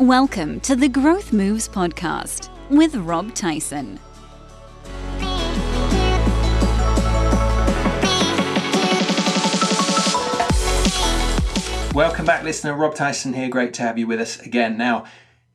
Welcome to the Growth Moves podcast with Rob Tyson. Welcome back, listener. Rob Tyson here. Great to have you with us again. Now,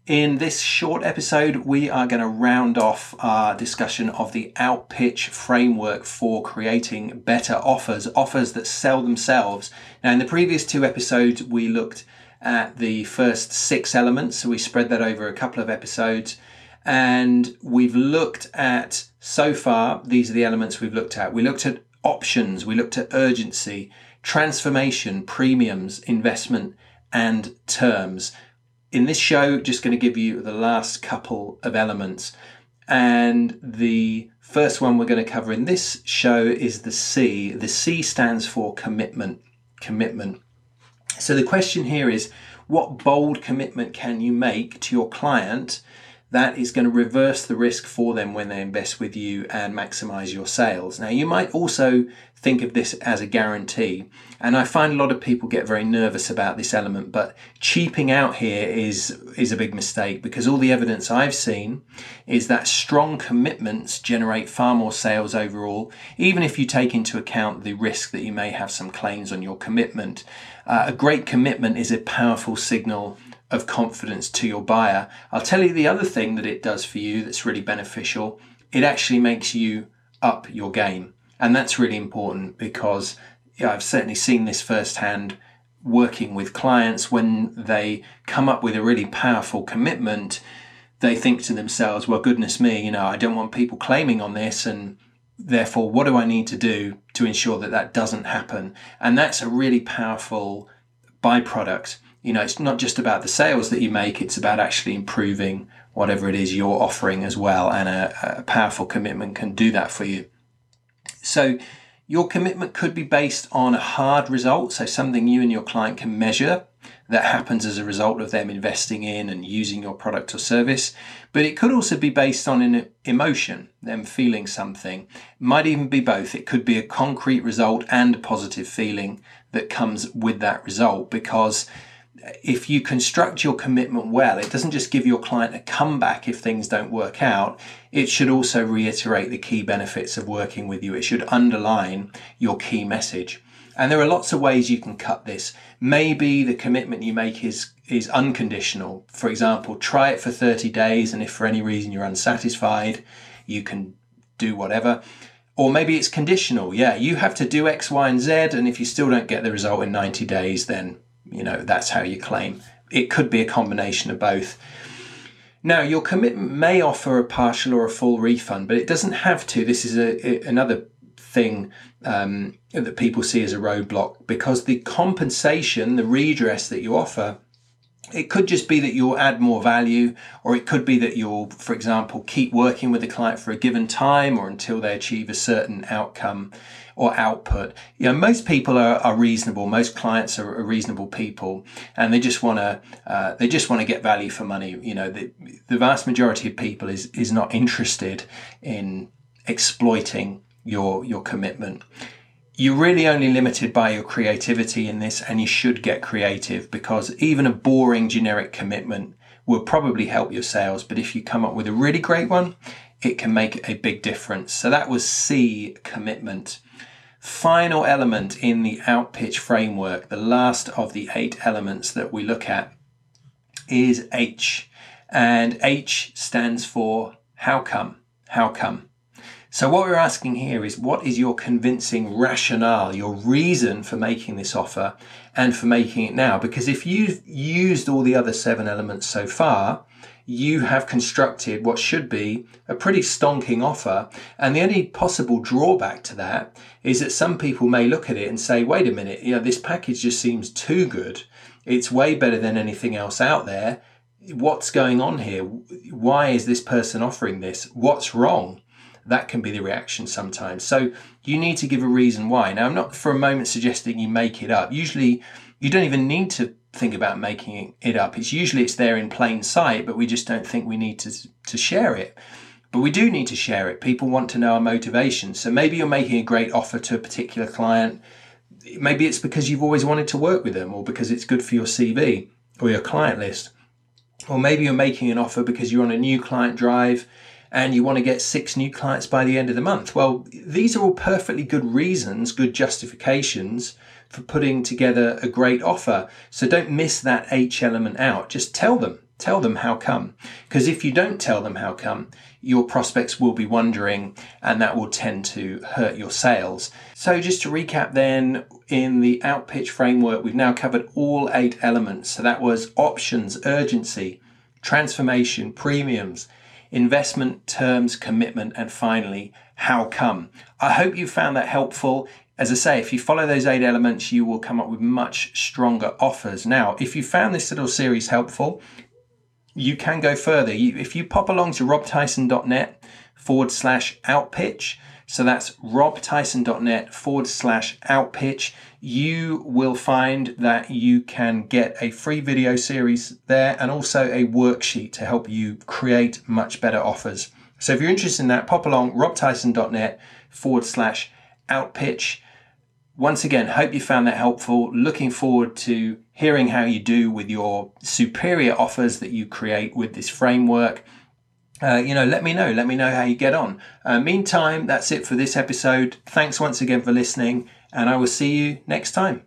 in this short episode, we are going to round off our discussion of the outpitch framework for creating better offers, offers that sell themselves. Now, in the previous two episodes, we looked at the first six elements. So we spread that over a couple of episodes. And we've looked at, so far, these are the elements we've looked at. We looked at options, we looked at urgency, transformation, premiums, investment, and terms. In this show, just going to give you the last couple of elements. And the first one we're going to cover in this show is the C. The C stands for commitment. Commitment. So the question here is what bold commitment can you make to your client that is going to reverse the risk for them when they invest with you and maximize your sales. Now, you might also think of this as a guarantee, and I find a lot of people get very nervous about this element, but cheaping out here is is a big mistake because all the evidence I've seen is that strong commitments generate far more sales overall, even if you take into account the risk that you may have some claims on your commitment. Uh, a great commitment is a powerful signal of confidence to your buyer. I'll tell you the other thing that it does for you that's really beneficial. It actually makes you up your game. And that's really important because yeah, I've certainly seen this firsthand working with clients when they come up with a really powerful commitment. They think to themselves, well, goodness me, you know, I don't want people claiming on this. And therefore, what do I need to do to ensure that that doesn't happen? And that's a really powerful byproduct you know, it's not just about the sales that you make, it's about actually improving whatever it is you're offering as well. And a, a powerful commitment can do that for you. So, your commitment could be based on a hard result, so something you and your client can measure that happens as a result of them investing in and using your product or service. But it could also be based on an emotion, them feeling something. It might even be both. It could be a concrete result and a positive feeling that comes with that result because if you construct your commitment well, it doesn't just give your client a comeback if things don't work out. It should also reiterate the key benefits of working with you. It should underline your key message. And there are lots of ways you can cut this. Maybe the commitment you make is, is unconditional. For example, try it for 30 days, and if for any reason you're unsatisfied, you can do whatever. Or maybe it's conditional. Yeah, you have to do X, Y, and Z, and if you still don't get the result in 90 days, then you know, that's how you claim. It could be a combination of both. Now, your commitment may offer a partial or a full refund, but it doesn't have to. This is a, another thing um, that people see as a roadblock because the compensation, the redress that you offer, it could just be that you'll add more value, or it could be that you'll, for example, keep working with the client for a given time or until they achieve a certain outcome or output. You know, most people are, are reasonable. Most clients are, are reasonable people, and they just want to uh, they just want to get value for money. You know, the, the vast majority of people is is not interested in exploiting your your commitment. You're really only limited by your creativity in this, and you should get creative because even a boring generic commitment will probably help your sales. But if you come up with a really great one, it can make a big difference. So that was C commitment final element in the outpitch framework, the last of the eight elements that we look at, is H. And H stands for how come? How come? So, what we're asking here is what is your convincing rationale, your reason for making this offer and for making it now? Because if you've used all the other seven elements so far, you have constructed what should be a pretty stonking offer. And the only possible drawback to that is that some people may look at it and say, wait a minute, you know, this package just seems too good. It's way better than anything else out there. What's going on here? Why is this person offering this? What's wrong? That can be the reaction sometimes. So you need to give a reason why. Now, I'm not for a moment suggesting you make it up. Usually, you don't even need to think about making it up. It's usually it's there in plain sight, but we just don't think we need to to share it. But we do need to share it. People want to know our motivation. So maybe you're making a great offer to a particular client. Maybe it's because you've always wanted to work with them or because it's good for your CV or your client list. Or maybe you're making an offer because you're on a new client drive and you want to get six new clients by the end of the month. Well, these are all perfectly good reasons, good justifications for putting together a great offer. So don't miss that H element out. Just tell them. Tell them how come. Because if you don't tell them how come, your prospects will be wondering and that will tend to hurt your sales. So, just to recap, then, in the outpitch framework, we've now covered all eight elements. So, that was options, urgency, transformation, premiums, investment, terms, commitment, and finally, how come. I hope you found that helpful. As I say, if you follow those eight elements, you will come up with much stronger offers. Now, if you found this little series helpful, you can go further. If you pop along to robtyson.net forward slash outpitch, so that's robtyson.net forward slash outpitch. You will find that you can get a free video series there and also a worksheet to help you create much better offers. So if you're interested in that, pop along robtyson.net forward slash outpitch. Once again, hope you found that helpful. Looking forward to hearing how you do with your superior offers that you create with this framework. Uh, you know, let me know. Let me know how you get on. Uh, meantime, that's it for this episode. Thanks once again for listening, and I will see you next time.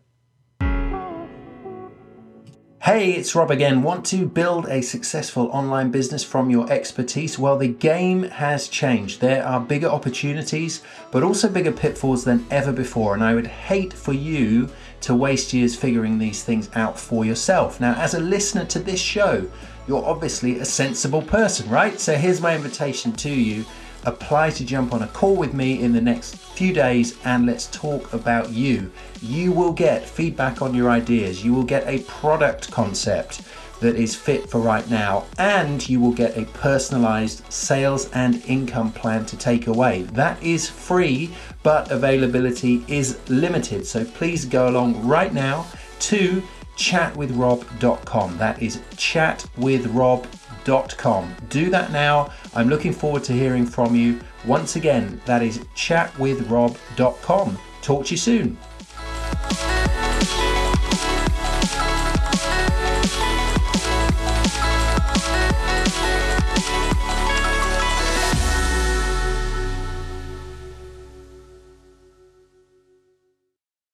Hey, it's Rob again. Want to build a successful online business from your expertise? Well, the game has changed. There are bigger opportunities, but also bigger pitfalls than ever before. And I would hate for you to waste years figuring these things out for yourself. Now, as a listener to this show, you're obviously a sensible person, right? So here's my invitation to you apply to jump on a call with me in the next few days and let's talk about you. You will get feedback on your ideas, you will get a product concept that is fit for right now, and you will get a personalized sales and income plan to take away. That is free, but availability is limited. So please go along right now to chatwithrob.com. That is chatwithrob.com do that now. I'm looking forward to hearing from you. Once again, that is chatwithrob.com. Talk to you soon.